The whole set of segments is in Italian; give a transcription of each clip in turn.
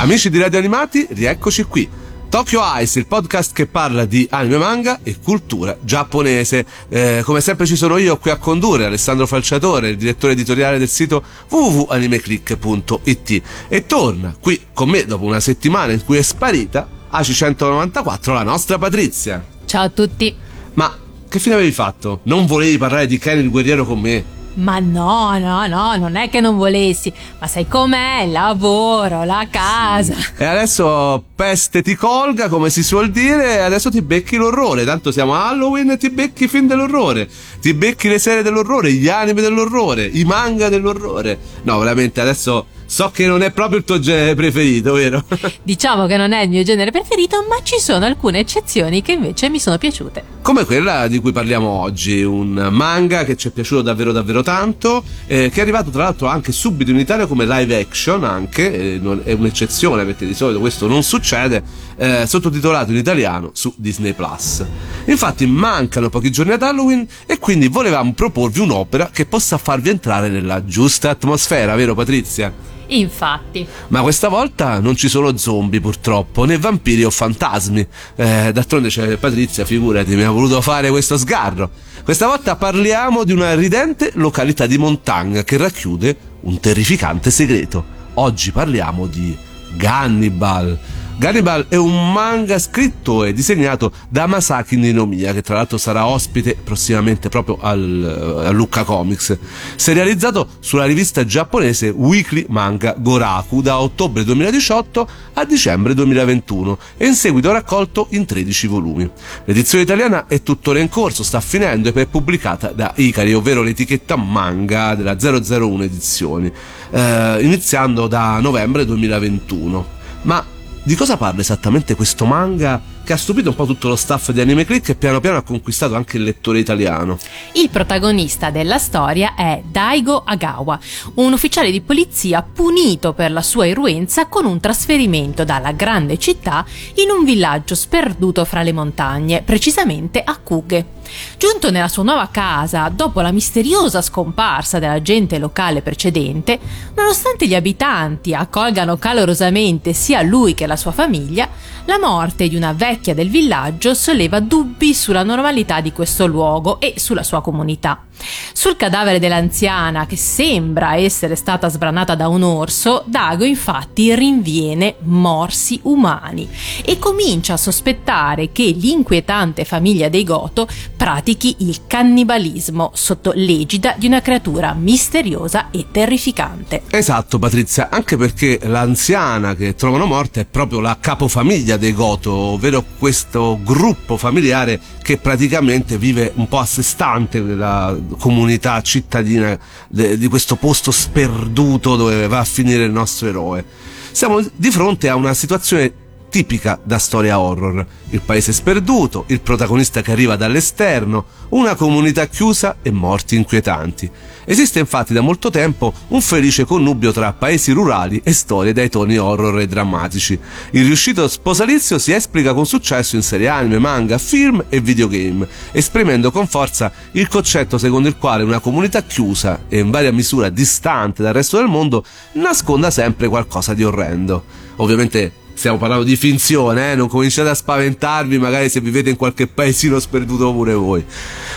Amici di Radio Animati, rieccoci qui. Tokyo Ice, il podcast che parla di anime manga e cultura giapponese. Eh, come sempre ci sono io qui a condurre, Alessandro Falciatore, il direttore editoriale del sito www.animeclick.it e torna qui con me dopo una settimana in cui è sparita AC194 la nostra Patrizia. Ciao a tutti. Ma che fine avevi fatto? Non volevi parlare di Ken il guerriero con me? Ma no, no, no, non è che non volessi, ma sai com'è? Il lavoro, la casa. E adesso peste ti colga, come si suol dire, e adesso ti becchi l'orrore. Tanto siamo a Halloween e ti becchi i film dell'orrore. Ti becchi le serie dell'orrore, gli anime dell'orrore, i manga dell'orrore. No, veramente, adesso So che non è proprio il tuo genere preferito, vero? Diciamo che non è il mio genere preferito, ma ci sono alcune eccezioni che invece mi sono piaciute. Come quella di cui parliamo oggi, un manga che ci è piaciuto davvero davvero tanto, eh, che è arrivato tra l'altro anche subito in Italia come live action, anche, eh, è un'eccezione perché di solito questo non succede, eh, sottotitolato in italiano su Disney Plus. Infatti mancano pochi giorni ad Halloween e quindi volevamo proporvi un'opera che possa farvi entrare nella giusta atmosfera, vero Patrizia? Infatti. Ma questa volta non ci sono zombie purtroppo, né vampiri o fantasmi. Eh, d'altronde c'è Patrizia, figurati, mi ha voluto fare questo sgarro. Questa volta parliamo di una ridente località di montagna che racchiude un terrificante segreto. Oggi parliamo di Gannibal Gannibal è un manga scritto e disegnato da Masaki Ninomiya, che tra l'altro sarà ospite prossimamente proprio al, a Lucca Comics. Serializzato sulla rivista giapponese Weekly Manga Goraku da ottobre 2018 a dicembre 2021 e in seguito raccolto in 13 volumi. L'edizione italiana è tuttora in corso, sta finendo ed è pubblicata da Ikari, ovvero l'etichetta manga della 001 edizioni, eh, iniziando da novembre 2021. Ma di cosa parla esattamente questo manga che ha stupito un po' tutto lo staff di Anime Click e piano piano ha conquistato anche il lettore italiano. Il protagonista della storia è Daigo Agawa, un ufficiale di polizia punito per la sua irruenza con un trasferimento dalla grande città in un villaggio sperduto fra le montagne, precisamente a Kuge. Giunto nella sua nuova casa dopo la misteriosa scomparsa della gente locale precedente, nonostante gli abitanti accolgano calorosamente sia lui che la sua famiglia, la morte di una vecchia del villaggio solleva dubbi sulla normalità di questo luogo e sulla sua comunità. Sul cadavere dell'anziana, che sembra essere stata sbranata da un orso, Dago infatti rinviene morsi umani e comincia a sospettare che l'inquietante famiglia dei Goto pratichi il cannibalismo sotto l'egida di una creatura misteriosa e terrificante. Esatto, Patrizia, anche perché l'anziana che trovano morta è proprio la capofamiglia dei Goto, ovvero questo gruppo familiare che praticamente vive un po' a sé stante nella comunità cittadina de, di questo posto sperduto dove va a finire il nostro eroe. Siamo di fronte a una situazione tipica da storia horror. Il paese sperduto, il protagonista che arriva dall'esterno, una comunità chiusa e morti inquietanti. Esiste infatti da molto tempo un felice connubio tra paesi rurali e storie dai toni horror e drammatici. Il riuscito sposalizio si esplica con successo in serie anime, manga, film e videogame, esprimendo con forza il concetto secondo il quale una comunità chiusa e in varia misura distante dal resto del mondo nasconda sempre qualcosa di orrendo. Ovviamente stiamo parlando di finzione, eh? non cominciate a spaventarvi magari se vivete in qualche paesino sperduto pure voi.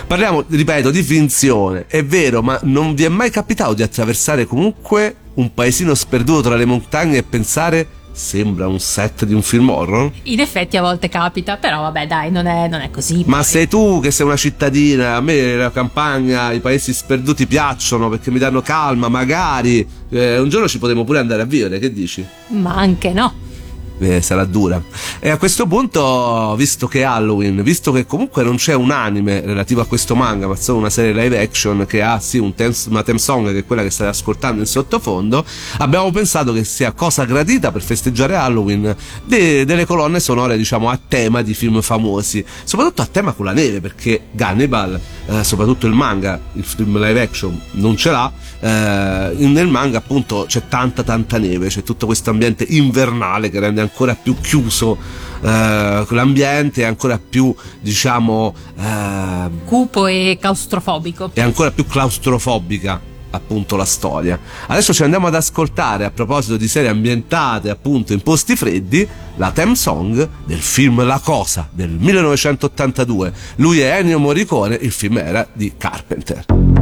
Parliamo, ripeto, di finzione, è vero, ma non vi è mai capitato di attraversare comunque un paesino sperduto tra le montagne e pensare sembra un set di un film horror? In effetti a volte capita, però vabbè dai, non è, non è così. Ma poi. sei tu che sei una cittadina, a me la campagna, i paesi sperduti piacciono perché mi danno calma, magari eh, un giorno ci potremo pure andare a vivere, che dici? Ma anche no eh, sarà dura. E a questo punto, visto che Halloween, visto che comunque non c'è un anime relativo a questo manga, ma solo una serie live action che ha sì un tem- una theme song che è quella che state ascoltando in sottofondo, abbiamo pensato che sia cosa gradita per festeggiare Halloween de- delle colonne sonore, diciamo, a tema di film famosi, soprattutto a tema con la neve, perché Gannibal, eh, soprattutto il manga, il film live action non ce l'ha, eh, nel manga appunto c'è tanta tanta neve, c'è tutto questo ambiente invernale che rende ancora più chiuso eh, l'ambiente, è ancora più diciamo eh, cupo e claustrofobico. È ancora più claustrofobica appunto la storia. Adesso ci andiamo ad ascoltare a proposito di serie ambientate appunto in posti freddi la theme song del film La Cosa del 1982. Lui è Ennio Morricone, il film era di Carpenter.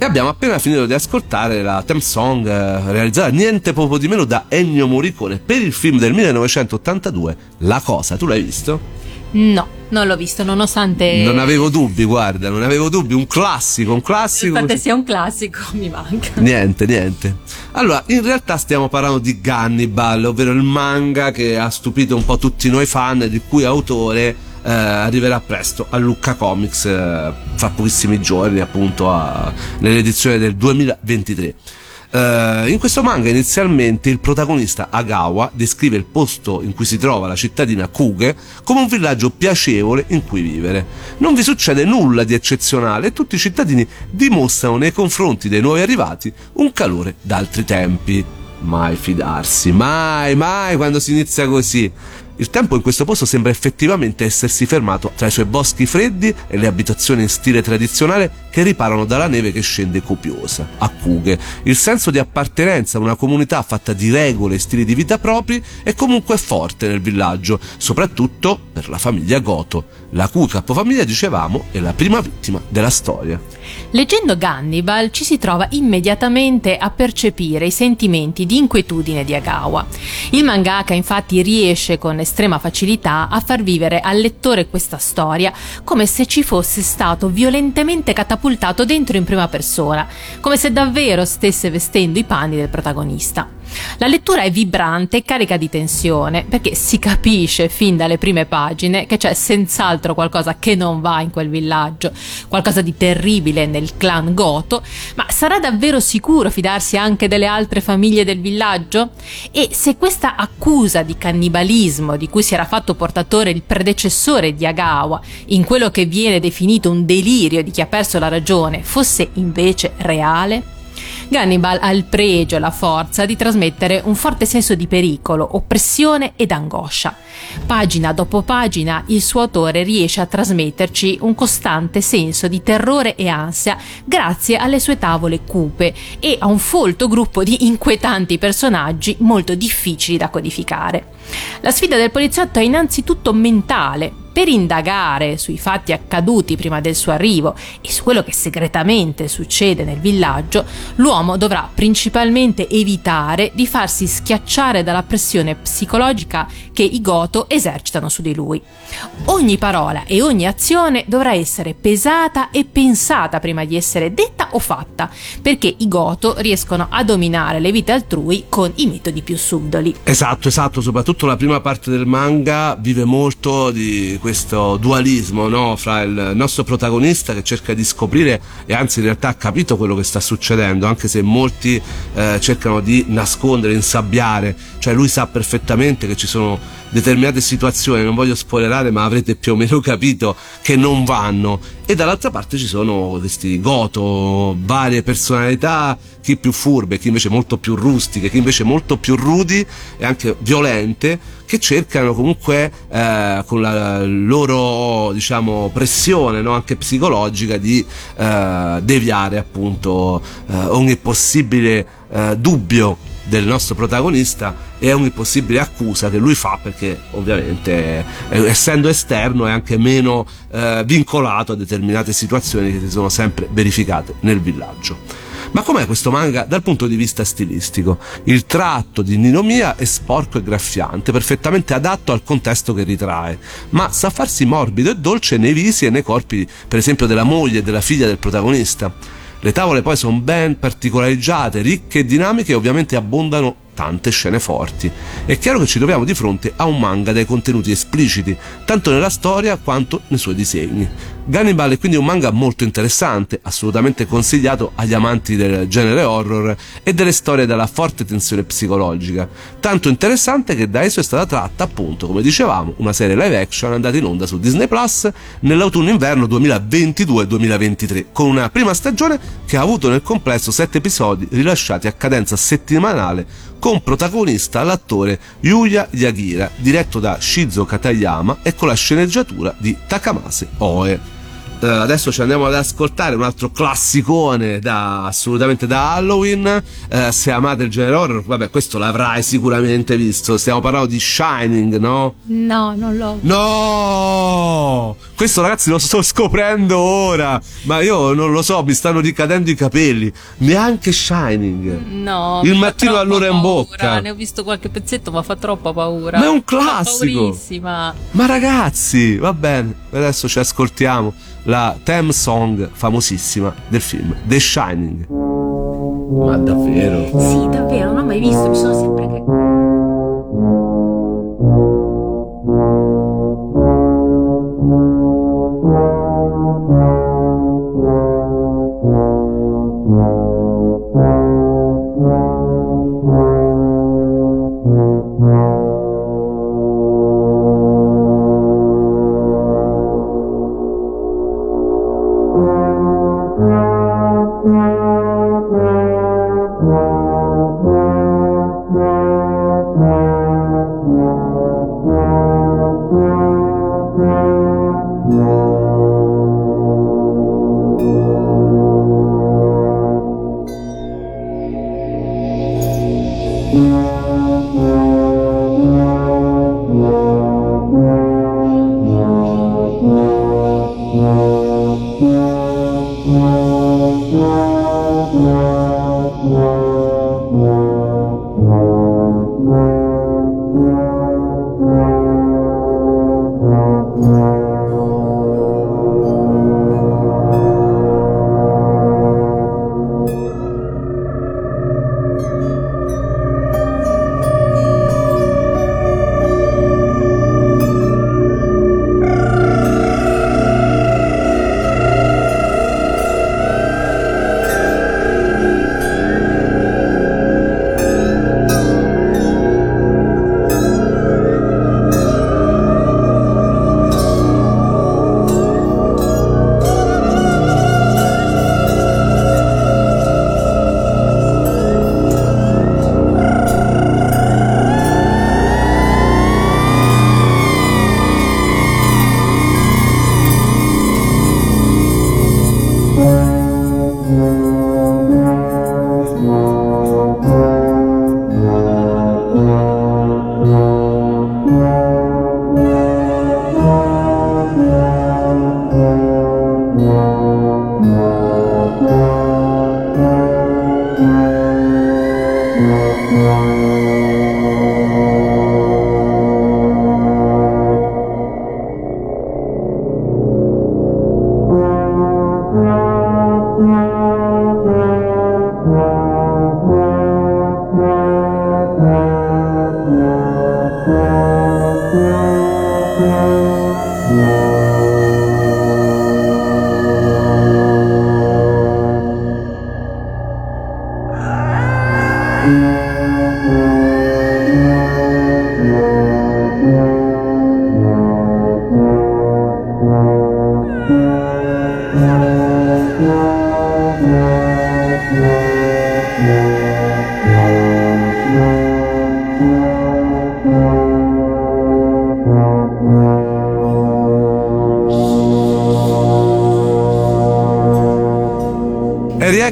E abbiamo appena finito di ascoltare la theme song eh, realizzata niente poco di meno da Ennio Morricone per il film del 1982 La Cosa. Tu l'hai visto? No, non l'ho visto, nonostante. Non avevo dubbi, guarda, non avevo dubbi. Un classico, un classico. Nonostante sia un classico, mi manca. Niente, niente. Allora, in realtà stiamo parlando di Gannibal, ovvero il manga che ha stupito un po' tutti noi fan, di cui autore eh, arriverà presto a Lucca Comics eh, fra pochissimi giorni appunto a, nell'edizione del 2023 Uh, in questo manga inizialmente il protagonista Agawa descrive il posto in cui si trova la cittadina Kuge come un villaggio piacevole in cui vivere. Non vi succede nulla di eccezionale e tutti i cittadini dimostrano nei confronti dei nuovi arrivati un calore d'altri tempi. Mai fidarsi, mai, mai quando si inizia così. Il tempo in questo posto sembra effettivamente essersi fermato tra i suoi boschi freddi e le abitazioni in stile tradizionale che riparano dalla neve che scende copiosa, a cughe. Il senso di appartenenza a una comunità fatta di regole e stili di vita propri è comunque forte nel villaggio, soprattutto per la famiglia Goto, la cui capofamiglia, dicevamo, è la prima vittima della storia. Leggendo Gannibal ci si trova immediatamente a percepire i sentimenti di inquietudine di Agawa. Il mangaka infatti riesce con estrema facilità a far vivere al lettore questa storia come se ci fosse stato violentemente catapultato dentro in prima persona, come se davvero stesse vestendo i panni del protagonista. La lettura è vibrante e carica di tensione perché si capisce fin dalle prime pagine che c'è senz'altro qualcosa che non va in quel villaggio, qualcosa di terribile nel clan Goto, ma sarà davvero sicuro fidarsi anche delle altre famiglie del villaggio? E se questa accusa di cannibalismo di cui si era fatto portatore il predecessore di Agawa, in quello che viene definito un delirio di chi ha perso la ragione, fosse invece reale? Gannibal ha il pregio e la forza di trasmettere un forte senso di pericolo, oppressione ed angoscia. Pagina dopo pagina il suo autore riesce a trasmetterci un costante senso di terrore e ansia grazie alle sue tavole cupe e a un folto gruppo di inquietanti personaggi molto difficili da codificare. La sfida del poliziotto è innanzitutto mentale, per indagare sui fatti accaduti prima del suo arrivo e su quello che segretamente succede nel villaggio, l'uomo dovrà principalmente evitare di farsi schiacciare dalla pressione psicologica che i Goto esercitano su di lui. Ogni parola e ogni azione dovrà essere pesata e pensata prima di essere detta o fatta, perché i Goto riescono a dominare le vite altrui con i metodi più subdoli. Esatto, esatto, soprattutto la prima parte del manga vive molto di questo dualismo no? fra il nostro protagonista che cerca di scoprire e anzi in realtà ha capito quello che sta succedendo, anche se molti eh, cercano di nascondere, insabbiare, cioè lui sa perfettamente che ci sono determinate situazioni, non voglio spoilerare, ma avrete più o meno capito che non vanno. E dall'altra parte ci sono questi goto, varie personalità, chi più furbe, chi invece molto più rustiche, chi invece molto più rudi e anche violente, che cercano comunque eh, con la loro diciamo pressione no? anche psicologica di eh, deviare appunto eh, ogni possibile eh, dubbio del nostro protagonista e ogni possibile accusa che lui fa perché ovviamente eh, essendo esterno è anche meno eh, vincolato a determinate situazioni che si sono sempre verificate nel villaggio. Ma com'è questo manga dal punto di vista stilistico? Il tratto di Ninomiya è sporco e graffiante, perfettamente adatto al contesto che ritrae, ma sa farsi morbido e dolce nei visi e nei corpi, per esempio, della moglie e della figlia del protagonista. Le tavole poi sono ben particolareggiate, ricche e dinamiche e ovviamente abbondano tante scene forti. È chiaro che ci troviamo di fronte a un manga dai contenuti espliciti, tanto nella storia quanto nei suoi disegni. Gannibal è quindi un manga molto interessante, assolutamente consigliato agli amanti del genere horror e delle storie dalla forte tensione psicologica. Tanto interessante che da esso è stata tratta, appunto, come dicevamo, una serie live action andata in onda su Disney Plus nell'autunno-inverno 2022-2023, con una prima stagione che ha avuto nel complesso 7 episodi rilasciati a cadenza settimanale con protagonista l'attore Yuya Yagira, diretto da Shizo Katayama e con la sceneggiatura di Takamase Oe. Uh, adesso ci andiamo ad ascoltare un altro classicone da, assolutamente da Halloween. Uh, se amate il genere horror, vabbè, questo l'avrai sicuramente visto. Stiamo parlando di Shining, no? No, non l'ho. No! Questo ragazzi lo sto scoprendo ora. Ma io non lo so, mi stanno ricadendo i capelli. Neanche Shining. No. Il mattino all'ora in bocca. Ne ho visto qualche pezzetto, ma fa troppa paura. Ma è un classico. Ma ragazzi, va bene. Adesso ci ascoltiamo la theme song famosissima del film The Shining. Ma davvero? Sì, davvero, non ho mai visto, mi sono sempre che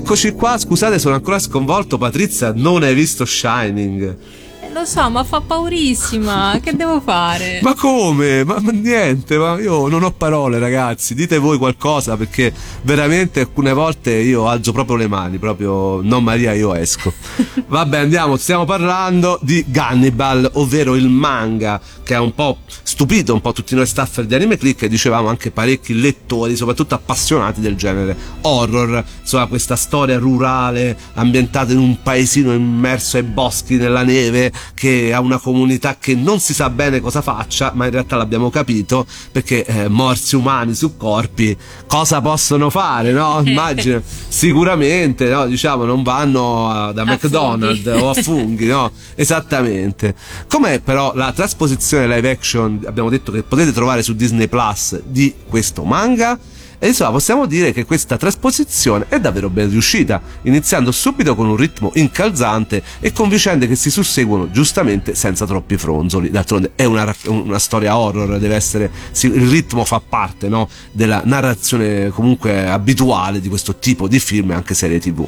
Eccoci qua, scusate, sono ancora sconvolto. Patrizia, non hai visto Shining? lo so, ma fa paurissima. che devo fare? Ma come? Ma, ma, niente, ma io non ho parole, ragazzi. Dite voi qualcosa perché veramente alcune volte io alzo proprio le mani, proprio non Maria, io esco. Vabbè, andiamo, stiamo parlando di Gannibal, ovvero il manga che ha un po' stupito un po' tutti noi staffer di Anime Click e dicevamo anche parecchi lettori, soprattutto appassionati del genere horror, insomma questa storia rurale ambientata in un paesino immerso ai boschi nella neve che ha una comunità che non si sa bene cosa faccia, ma in realtà l'abbiamo capito perché eh, morsi umani su corpi cosa possono fare, no? Immagino sicuramente, no? diciamo, non vanno da a McDonald's funghi. o a funghi, no? Esattamente. Com'è però la trasposizione live action, abbiamo detto che potete trovare su Disney Plus di questo manga? E insomma possiamo dire che questa trasposizione è davvero ben riuscita, iniziando subito con un ritmo incalzante e con vicende che si susseguono giustamente senza troppi fronzoli. D'altronde è una, una storia horror, deve essere, il ritmo fa parte no, della narrazione comunque abituale di questo tipo di film e anche serie tv.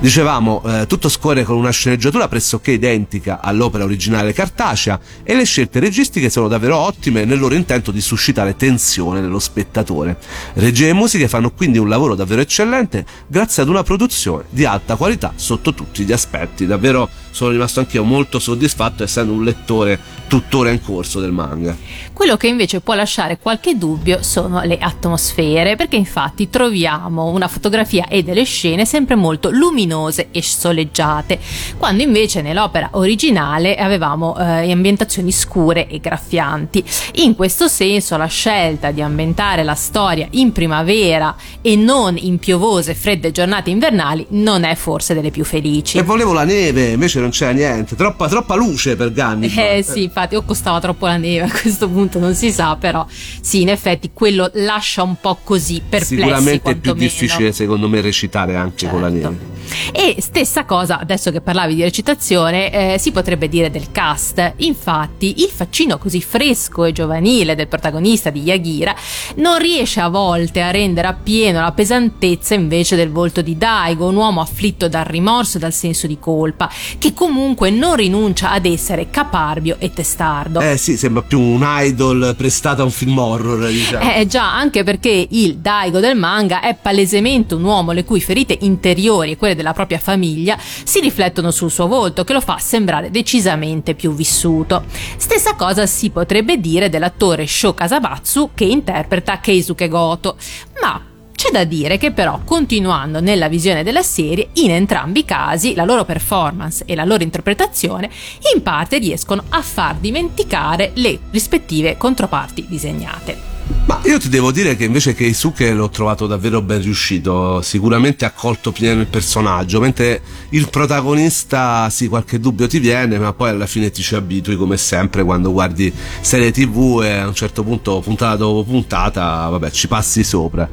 Dicevamo, eh, tutto scorre con una sceneggiatura pressoché identica all'opera originale cartacea e le scelte registiche sono davvero ottime nel loro intento di suscitare tensione nello spettatore. Regia e musiche fanno quindi un lavoro davvero eccellente grazie ad una produzione di alta qualità sotto tutti gli aspetti. Davvero sono rimasto anch'io molto soddisfatto essendo un lettore tuttora in corso del manga. Quello che invece può lasciare qualche dubbio sono le atmosfere, perché infatti troviamo una fotografia e delle scene sempre molto luminose e soleggiate, quando invece nell'opera originale avevamo eh, ambientazioni scure e graffianti. In questo senso la scelta di ambientare la storia in primavera e non in piovose, fredde giornate invernali non è forse delle più felici. E volevo la neve, invece non c'era niente, troppa, troppa luce per Ganni. Eh sì, infatti o costava troppo la neve a questo punto non si sa però sì in effetti quello lascia un po' così perplessi sicuramente è più difficile secondo me recitare anche certo. con la certo. neve e stessa cosa, adesso che parlavi di recitazione, eh, si potrebbe dire del cast. Infatti, il faccino così fresco e giovanile del protagonista di Yagira non riesce a volte a rendere appieno la pesantezza invece del volto di Daigo, un uomo afflitto dal rimorso e dal senso di colpa, che comunque non rinuncia ad essere caparbio e testardo. Eh sì, sembra più un idol prestato a un film horror, diciamo. Eh già, anche perché il Daigo del manga è palesemente un uomo le cui ferite interiori e quelle della propria famiglia si riflettono sul suo volto che lo fa sembrare decisamente più vissuto. Stessa cosa si potrebbe dire dell'attore Sho Kasabatsu che interpreta Keisuke Goto, ma c'è da dire che però, continuando nella visione della serie, in entrambi i casi la loro performance e la loro interpretazione in parte riescono a far dimenticare le rispettive controparti disegnate. Ma io ti devo dire che invece Keisuke l'ho trovato davvero ben riuscito, sicuramente ha colto pieno il personaggio, mentre il protagonista sì qualche dubbio ti viene, ma poi alla fine ti ci abitui come sempre quando guardi serie tv e a un certo punto puntata dopo puntata, vabbè, ci passi sopra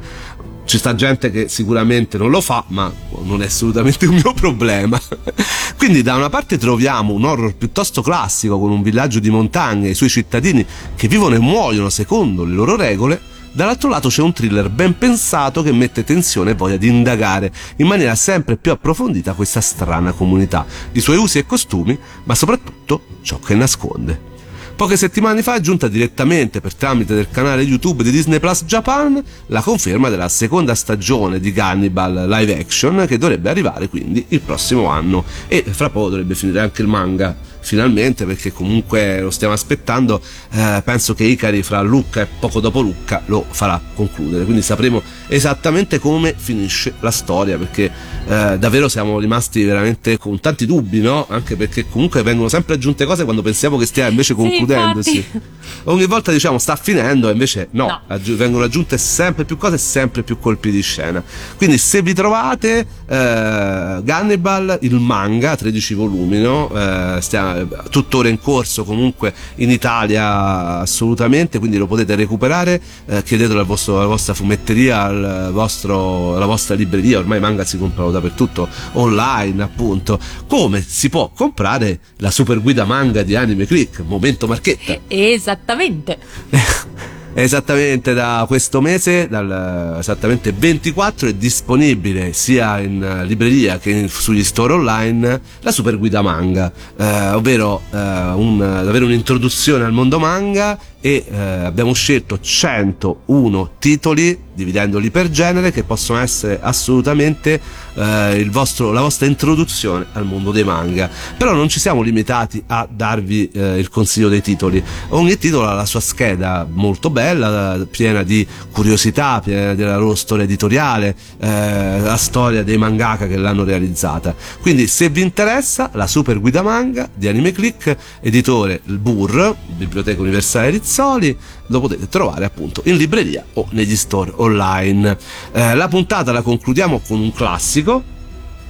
ci sta gente che sicuramente non lo fa, ma non è assolutamente un mio problema. Quindi da una parte troviamo un horror piuttosto classico con un villaggio di montagne e i suoi cittadini che vivono e muoiono secondo le loro regole, dall'altro lato c'è un thriller ben pensato che mette tensione e voglia di indagare in maniera sempre più approfondita questa strana comunità, i suoi usi e costumi, ma soprattutto ciò che nasconde. Poche settimane fa è giunta direttamente per tramite del canale YouTube di Disney Plus Japan la conferma della seconda stagione di Cannibal live action che dovrebbe arrivare quindi il prossimo anno. E fra poco dovrebbe finire anche il manga finalmente perché comunque lo stiamo aspettando eh, penso che Icari fra Lucca e poco dopo Lucca lo farà concludere quindi sapremo esattamente come finisce la storia perché eh, davvero siamo rimasti veramente con tanti dubbi no? anche perché comunque vengono sempre aggiunte cose quando pensiamo che stia invece concludendosi sì, ogni volta diciamo sta finendo e invece no, no. Aggi- vengono aggiunte sempre più cose e sempre più colpi di scena quindi se vi trovate eh, Gannibal il manga 13 volumi no? Eh, stiamo tuttora in corso comunque in Italia assolutamente, quindi lo potete recuperare, eh, chiedetelo al vostro, alla vostra fumetteria, al vostro, alla vostra libreria, ormai i manga si comprano dappertutto online appunto, come si può comprare la super guida manga di Anime Click, momento marchetta. Esattamente. esattamente da questo mese, dal esattamente 24, è disponibile sia in libreria che in, sugli store online la super guida manga, eh, ovvero eh, un, davvero un'introduzione al mondo manga e eh, abbiamo scelto 101 titoli dividendoli per genere che possono essere assolutamente eh, vostro, la vostra introduzione al mondo dei manga. Però non ci siamo limitati a darvi eh, il consiglio dei titoli. Ogni titolo ha la sua scheda molto bella piena di curiosità piena della loro storia editoriale eh, la storia dei mangaka che l'hanno realizzata. Quindi se vi interessa la super guida manga di Anime Click editore il BUR Biblioteca Universale Rizzoli Rizzoli lo potete trovare appunto in libreria o negli store online. Eh, la puntata la concludiamo con un classico.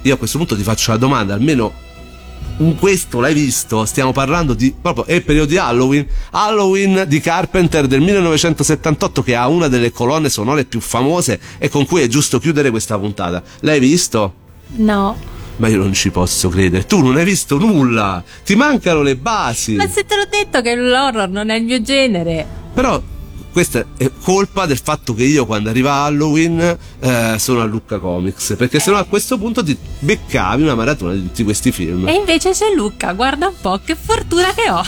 Io a questo punto ti faccio la domanda, almeno in questo l'hai visto, stiamo parlando di proprio è il periodo di Halloween, Halloween di Carpenter del 1978 che ha una delle colonne sonore più famose e con cui è giusto chiudere questa puntata. L'hai visto? No. Ma io non ci posso credere, tu non hai visto nulla, ti mancano le basi. Ma se te l'ho detto che l'horror non è il mio genere. Però questa è colpa del fatto che io quando arriva Halloween eh, sono a Lucca Comics. Perché sennò a questo punto ti beccavi una maratona di tutti questi film. E invece c'è Lucca guarda un po' che fortuna che ho.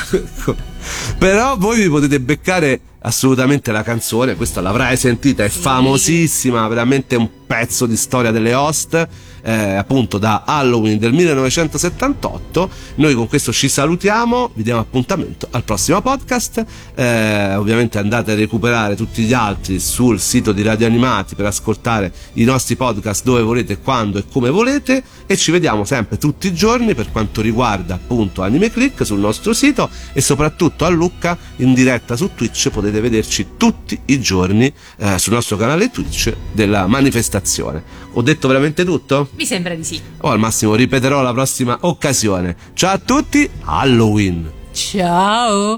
Però voi vi potete beccare assolutamente la canzone questa l'avrai sentita è famosissima veramente un pezzo di storia delle host eh, appunto da Halloween del 1978. Noi con questo ci salutiamo, vi diamo appuntamento al prossimo podcast. Eh, ovviamente andate a recuperare tutti gli altri sul sito di Radio Animati per ascoltare i nostri podcast dove volete, quando e come volete e ci vediamo sempre tutti i giorni per quanto riguarda appunto Anime Click sul nostro sito e soprattutto a Lucca in diretta su Twitch potete vederci tutti i giorni eh, sul nostro canale Twitch della manifestazione. Ho detto veramente tutto? Mi sembra di sì. O al massimo ripeterò la prossima occasione. Ciao a tutti, Halloween! Ciao!